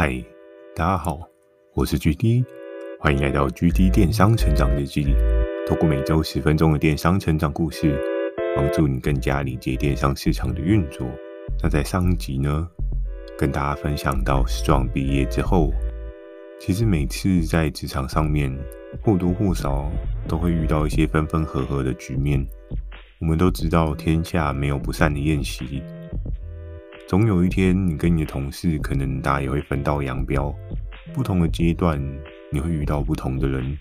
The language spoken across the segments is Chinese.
嗨，大家好，我是 GD，欢迎来到 GD 电商成长日记。透过每周十分钟的电商成长故事，帮助你更加理解电商市场的运作。那在上一集呢，跟大家分享到，Strong 毕业之后，其实每次在职场上面或多或少都会遇到一些分分合合的局面。我们都知道，天下没有不散的宴席。总有一天，你跟你的同事可能大家也会分道扬镳。不同的阶段，你会遇到不同的人，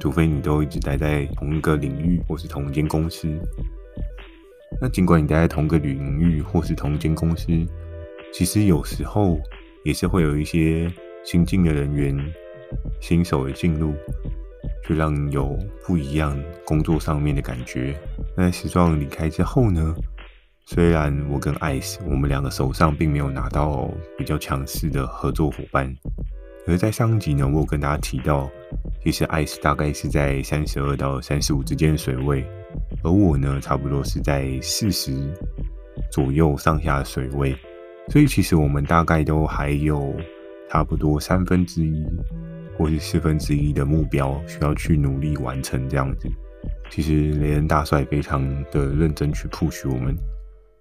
除非你都一直待在同一个领域或是同一间公司。那尽管你待在同个领域或是同一间公司，其实有时候也是会有一些新进的人员、新手的进入，就让你有不一样工作上面的感觉。那在时装离开之后呢？虽然我跟 Ice 我们两个手上并没有拿到比较强势的合作伙伴，而在上一集呢，我有跟大家提到，其实 Ice 大概是在三十二到三十五之间的水位，而我呢，差不多是在四十左右上下水位，所以其实我们大概都还有差不多三分之一或是四分之一的目标需要去努力完成这样子。其实雷恩大帅非常的认真去 push 我们。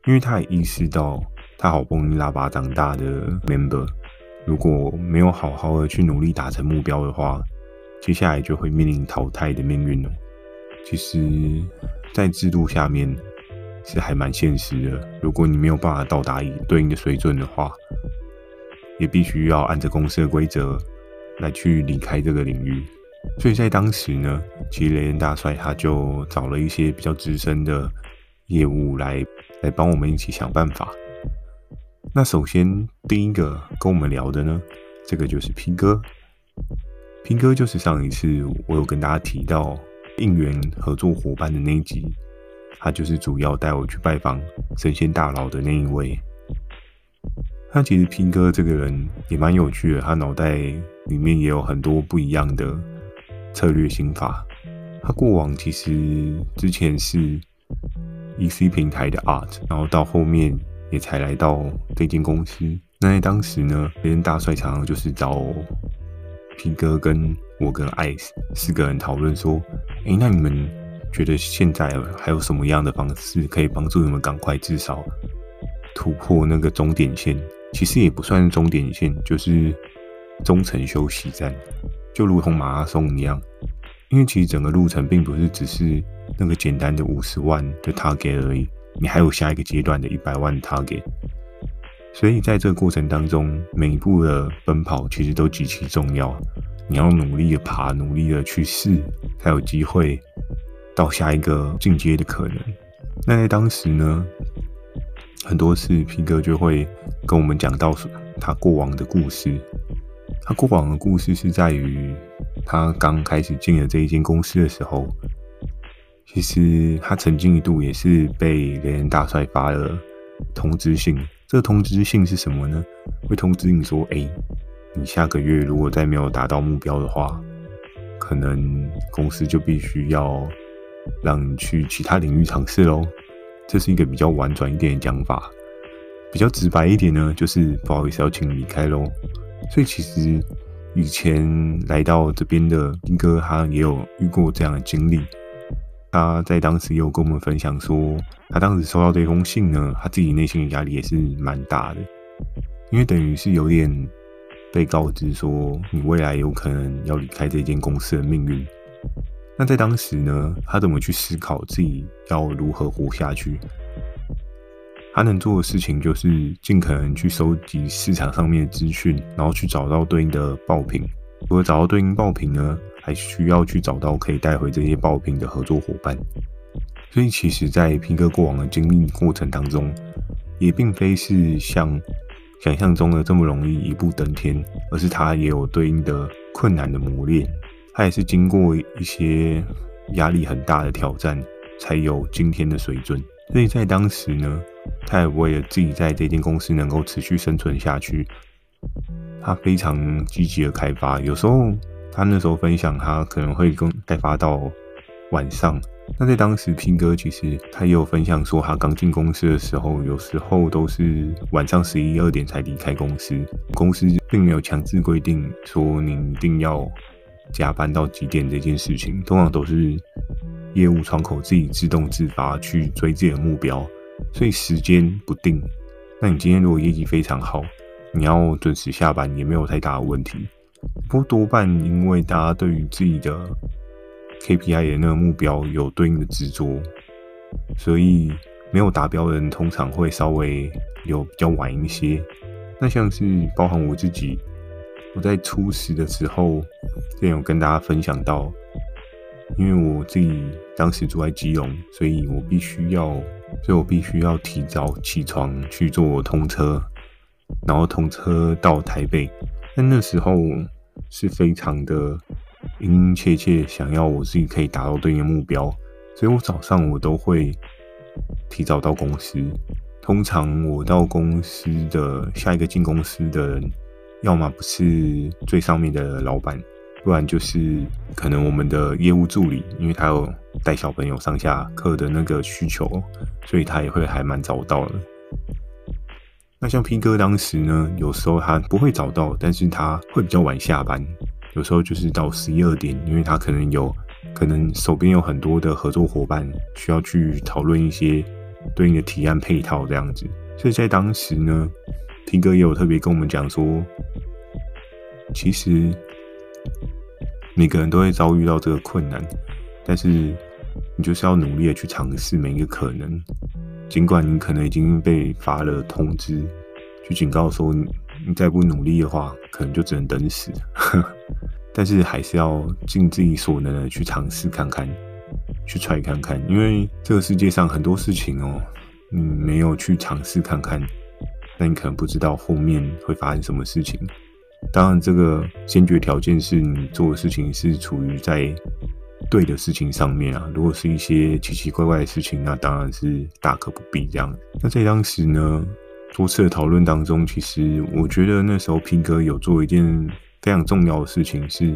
因为他也意识到，他好不容易拉拔长大的 member，如果没有好好的去努力达成目标的话，接下来就会面临淘汰的命运了。其实，在制度下面是还蛮现实的。如果你没有办法到达以对应的水准的话，也必须要按照公司的规则来去离开这个领域。所以在当时呢，其实雷恩大帅他就找了一些比较资深的业务来。来帮我们一起想办法。那首先第一个跟我们聊的呢，这个就是 P 哥。P 哥就是上一次我有跟大家提到应援合作伙伴的那一集，他就是主要带我去拜访神仙大佬的那一位。他其实 P 哥这个人也蛮有趣的，他脑袋里面也有很多不一样的策略心法。他过往其实之前是。EC 平台的 Art，然后到后面也才来到这间公司。那在当时呢，雷恩大帅常常就是找皮哥跟我跟 Ice 四个人讨论说：“诶，那你们觉得现在还有什么样的方式可以帮助你们赶快至少突破那个终点线？其实也不算终点线，就是中程休息站，就如同马拉松一样。因为其实整个路程并不是只是。”那个简单的五十万的 target 而已，你还有下一个阶段的一百万 target，所以在这个过程当中，每一步的奔跑其实都极其重要。你要努力的爬，努力的去试，才有机会到下一个进阶的可能。那在当时呢，很多次 P 哥就会跟我们讲到他过往的故事。他过往的故事是在于他刚开始进了这一间公司的时候。其实他曾经一度也是被雷恩大帅发了通知信。这个通知信是什么呢？会通知你说：“哎，你下个月如果再没有达到目标的话，可能公司就必须要让你去其他领域尝试喽。”这是一个比较婉转一点的讲法。比较直白一点呢，就是不好意思要请你离开喽。所以其实以前来到这边的丁哥，他也有遇过这样的经历。他在当时有跟我们分享说，他当时收到这封信呢，他自己内心的压力也是蛮大的，因为等于是有点被告知说，你未来有可能要离开这间公司的命运。那在当时呢，他怎么去思考自己要如何活下去？他能做的事情就是尽可能去收集市场上面的资讯，然后去找到对应的爆品。如果找到对应爆品呢，还需要去找到可以带回这些爆品的合作伙伴，所以其实，在 P 哥过往的经历过程当中，也并非是像想象中的这么容易一步登天，而是他也有对应的困难的磨练，他也是经过一些压力很大的挑战，才有今天的水准。所以在当时呢，他也为了自己在这间公司能够持续生存下去，他非常积极的开发，有时候。他那时候分享，他可能会跟开发到晚上，那在当时，Pin 哥其实他也有分享说，他刚进公司的时候，有时候都是晚上十一二点才离开公司。公司并没有强制规定说你一定要加班到几点这件事情，通常都是业务窗口自己自动自发去追自己的目标，所以时间不定。那你今天如果业绩非常好，你要准时下班也没有太大的问题。不过多半因为大家对于自己的 KPI 的那个目标有对应的执着，所以没有达标的人通常会稍微有比较晚一些。那像是包含我自己，我在初始的时候，之前有跟大家分享到，因为我自己当时住在基隆，所以我必须要，所以我必须要提早起床去做通车，然后通车到台北。但那时候是非常的。殷殷切切想要我自己可以达到对应的目标，所以我早上我都会提早到公司。通常我到公司的下一个进公司的人，要么不是最上面的老板，不然就是可能我们的业务助理，因为他有带小朋友上下课的那个需求，所以他也会还蛮早到的。那像 P 哥当时呢，有时候他不会早到，但是他会比较晚下班。有时候就是到十一二点，因为他可能有可能手边有很多的合作伙伴需要去讨论一些对应的提案配套这样子，所以在当时呢，平哥也有特别跟我们讲说，其实每个人都会遭遇到这个困难，但是你就是要努力的去尝试每一个可能，尽管你可能已经被发了通知，去警告说你再不努力的话，可能就只能等死。但是还是要尽自己所能的去尝试看看，去 try 看看，因为这个世界上很多事情哦，你没有去尝试看看，那你可能不知道后面会发生什么事情。当然，这个先决条件是你做的事情是处于在对的事情上面啊。如果是一些奇奇怪怪的事情，那当然是大可不必这样。那在当时呢，多次的讨论当中，其实我觉得那时候 Pin 哥有做一件。非常重要的事情是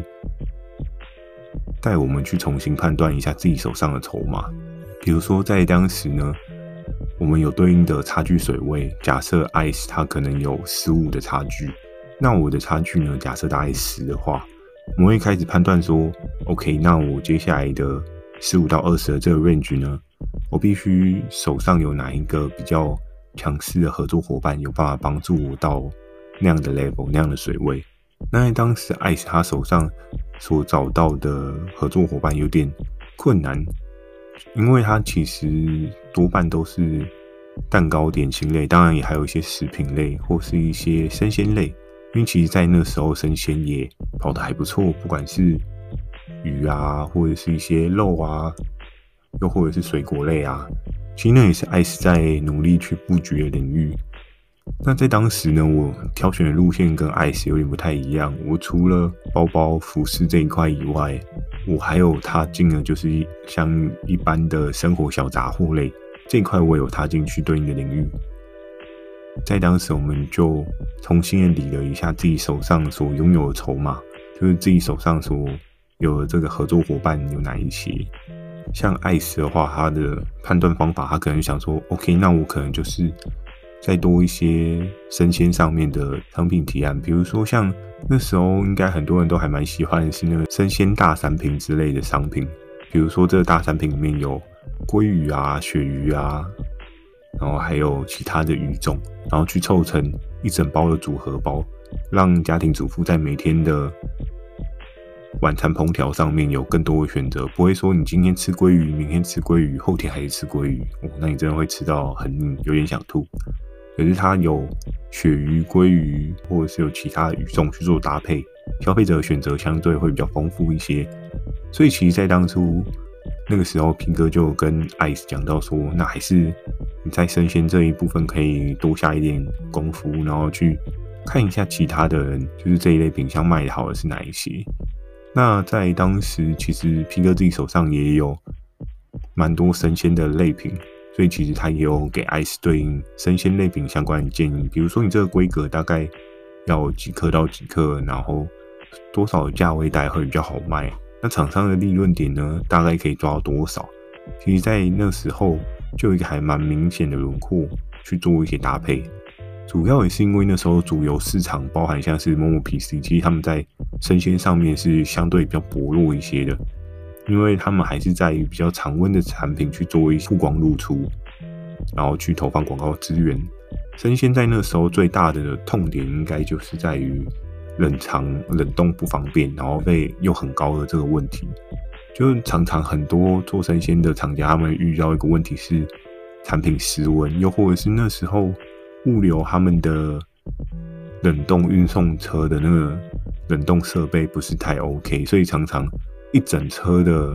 带我们去重新判断一下自己手上的筹码。比如说，在当时呢，我们有对应的差距水位。假设 ICE 它可能有十五的差距，那我的差距呢？假设大概十的话，我们会开始判断说：OK，那我接下来的十五到二十的这个 range 呢，我必须手上有哪一个比较强势的合作伙伴，有办法帮助我到那样的 level、那样的水位。那在当时，艾斯他手上所找到的合作伙伴有点困难，因为他其实多半都是蛋糕点心类，当然也还有一些食品类或是一些生鲜类。因为其实，在那时候生鲜也跑得还不错，不管是鱼啊，或者是一些肉啊，又或者是水果类啊，其实那也是艾斯在努力去布局的领域。那在当时呢，我挑选的路线跟 ICE 有点不太一样。我除了包包、服饰这一块以外，我还有踏进了就是像一般的生活小杂货类这一块，我有踏进去对应的领域。在当时，我们就重新的理了一下自己手上所拥有的筹码，就是自己手上所有的这个合作伙伴有哪一些。像艾斯的话，它的判断方法，他可能想说：“OK，那我可能就是。”再多一些生鲜上面的商品提案，比如说像那时候应该很多人都还蛮喜欢的是那个生鲜大三品之类的商品，比如说这个大三品里面有鲑鱼啊、鳕鱼啊，然后还有其他的鱼种，然后去凑成一整包的组合包，让家庭主妇在每天的晚餐烹调上面有更多的选择，不会说你今天吃鲑鱼，明天吃鲑鱼，后天还是吃鲑鱼，哦，那你真的会吃到很有点想吐。可是它有鳕鱼、鲑鱼，或者是有其他鱼种去做搭配，消费者的选择相对会比较丰富一些。所以其实，在当初那个时候平哥就跟 ICE 讲到说，那还是你在生鲜这一部分可以多下一点功夫，然后去看一下其他的人，就是这一类品相卖的好的是哪一些。那在当时，其实平哥自己手上也有蛮多生鲜的类品。所以其实他也有给 ICE 对应生鲜类品相关的建议，比如说你这个规格大概要几克到几克，然后多少价位带会比较好卖。那厂商的利润点呢，大概可以抓到多少？其实在那时候就有一个还蛮明显的轮廓去做一些搭配。主要也是因为那时候主流市场包含像是 MomoPC，其实他们在生鲜上面是相对比较薄弱一些的，因为他们还是在于比较常温的产品去做一些曝光露出，然后去投放广告资源。生鲜在那时候最大的痛点应该就是在于冷藏冷冻不方便，然后费又很高的这个问题。就常常很多做生鲜的厂家，他们遇到一个问题是产品失温，又或者是那时候。物流他们的冷冻运送车的那个冷冻设备不是太 OK，所以常常一整车的，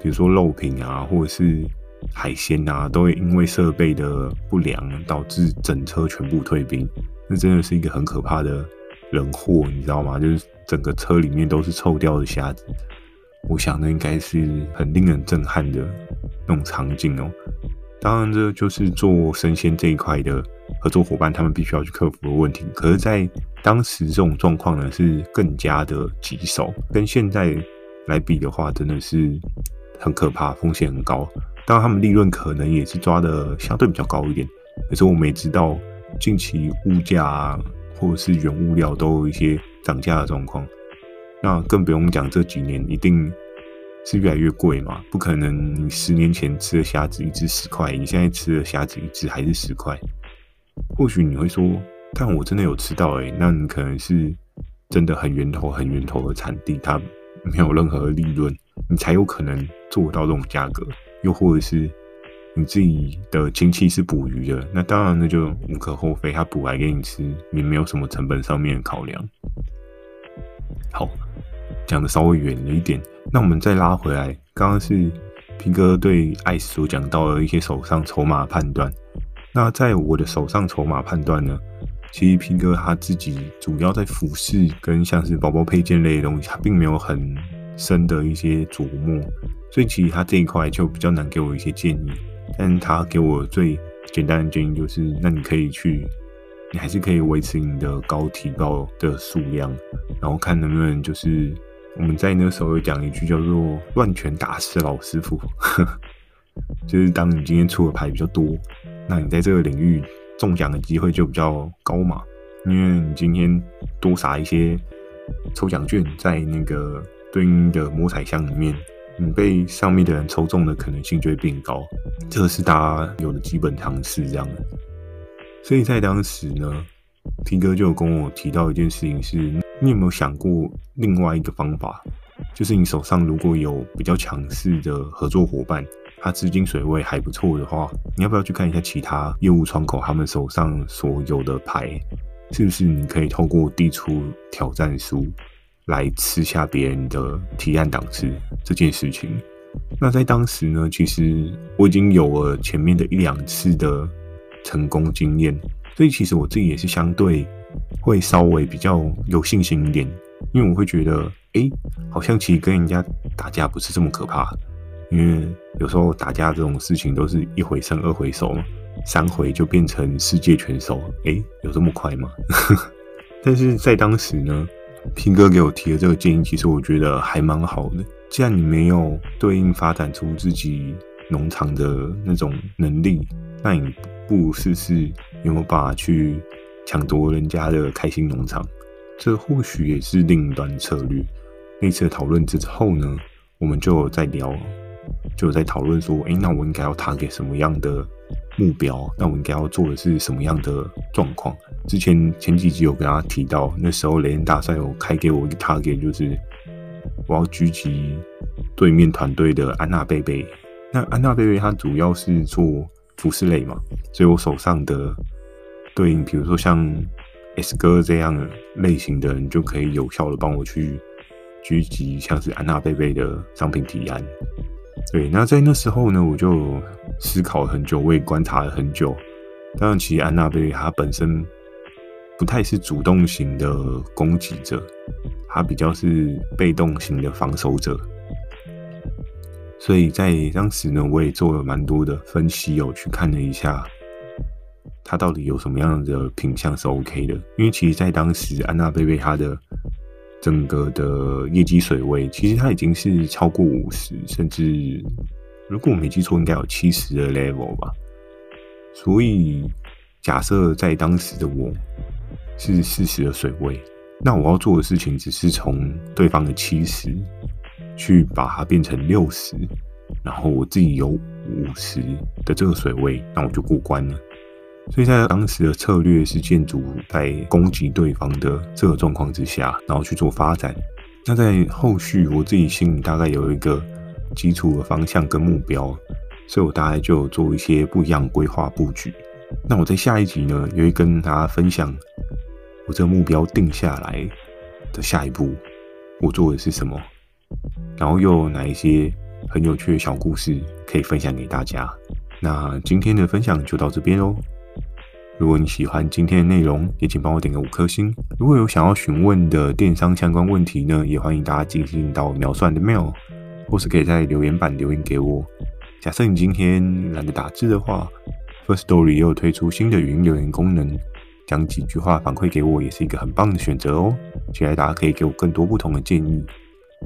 比如说肉品啊，或者是海鲜啊，都会因为设备的不良导致整车全部退冰。那真的是一个很可怕的人祸，你知道吗？就是整个车里面都是臭掉的虾子。我想那应该是很令人震撼的那种场景哦。当然，这就是做生鲜这一块的合作伙伴，他们必须要去克服的问题。可是，在当时这种状况呢，是更加的棘手。跟现在来比的话，真的是很可怕，风险很高。当然，他们利润可能也是抓的相对比较高一点。可是，我们也知道，近期物价，或者是原物料都有一些涨价的状况。那更不用讲这几年一定。是越来越贵嘛？不可能，你十年前吃的虾子一只十块，你现在吃的虾子一只还是十块。或许你会说，但我真的有吃到诶，那你可能是真的很源头、很源头的产地，它没有任何利润，你才有可能做到这种价格。又或者是你自己的亲戚是捕鱼的，那当然那就无可厚非，他捕来给你吃，也没有什么成本上面的考量。好。讲的稍微远了一点，那我们再拉回来，刚刚是平哥对艾斯所讲到的一些手上筹码判断。那在我的手上筹码判断呢，其实平哥他自己主要在服饰跟像是包包配件类的东西，他并没有很深的一些琢磨，所以其实他这一块就比较难给我一些建议。但他给我最简单的建议就是，那你可以去，你还是可以维持你的高提高的数量，然后看能不能就是。我们在那个时候有讲一句叫做“乱拳打死老师傅”，就是当你今天出的牌比较多，那你在这个领域中奖的机会就比较高嘛。因为你今天多撒一些抽奖券在那个对应的摸彩箱里面，你被上面的人抽中的可能性就会变高。这个是大家有的基本常识，这样的。所以在当时呢，平哥就有跟我提到一件事情是。你有没有想过另外一个方法？就是你手上如果有比较强势的合作伙伴，他资金水位还不错的话，你要不要去看一下其他业务窗口他们手上所有的牌，是不是你可以透过递出挑战书来吃下别人的提案档次这件事情？那在当时呢，其实我已经有了前面的一两次的成功经验，所以其实我自己也是相对。会稍微比较有信心一点，因为我会觉得，哎，好像其实跟人家打架不是这么可怕，因为有时候打架这种事情都是一回生二回熟嘛，三回就变成世界拳手，哎，有这么快吗？但是在当时呢，平哥给我提的这个建议，其实我觉得还蛮好的。既然你没有对应发展出自己农场的那种能力，那你不试试有没有办法去。抢夺人家的开心农场，这或许也是另一段策略。那次讨论之后呢，我们就在聊，就在讨论说，哎，那我应该要 target 什么样的目标？那我应该要做的是什么样的状况？之前前几集有跟大家提到，那时候雷恩大赛有开给我一个 target，就是我要狙击对面团队的安娜贝贝。那安娜贝贝她主要是做服饰类嘛，所以我手上的。对应，比如说像 S 哥这样类型的人，就可以有效的帮我去狙击像是安娜贝贝的商品提案。对，那在那时候呢，我就思考了很久，我也观察了很久。当然，其实安娜贝贝她本身不太是主动型的攻击者，她比较是被动型的防守者。所以在当时呢，我也做了蛮多的分析，有去看了一下。她到底有什么样的品相是 OK 的？因为其实，在当时安娜贝贝她的整个的业绩水位，其实它已经是超过五十，甚至如果我没记错，应该有七十的 level 吧。所以假设在当时的我是四十的水位，那我要做的事情只是从对方的七十去把它变成六十，然后我自己有五十的这个水位，那我就过关了。所以在当时的策略是建筑在攻击对方的这个状况之下，然后去做发展。那在后续，我自己心里大概有一个基础的方向跟目标，所以我大概就做一些不一样规划布局。那我在下一集呢，也会跟大家分享我这个目标定下来的下一步，我做的是什么，然后又有哪一些很有趣的小故事可以分享给大家。那今天的分享就到这边喽。如果你喜欢今天的内容，也请帮我点个五颗星。如果有想要询问的电商相关问题呢，也欢迎大家进行到描述栏的 mail，或是可以在留言板留言给我。假设你今天懒得打字的话，Firstory 也有推出新的语音留言功能，讲几句话反馈给我，也是一个很棒的选择哦。期待大家可以给我更多不同的建议。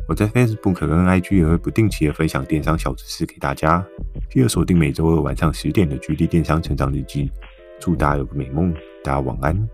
我在 Facebook 跟 IG 也会不定期的分享电商小知识给大家，记得锁定每周二晚上十点的 GD 电商成长日记。祝大家有个美梦，大家晚安。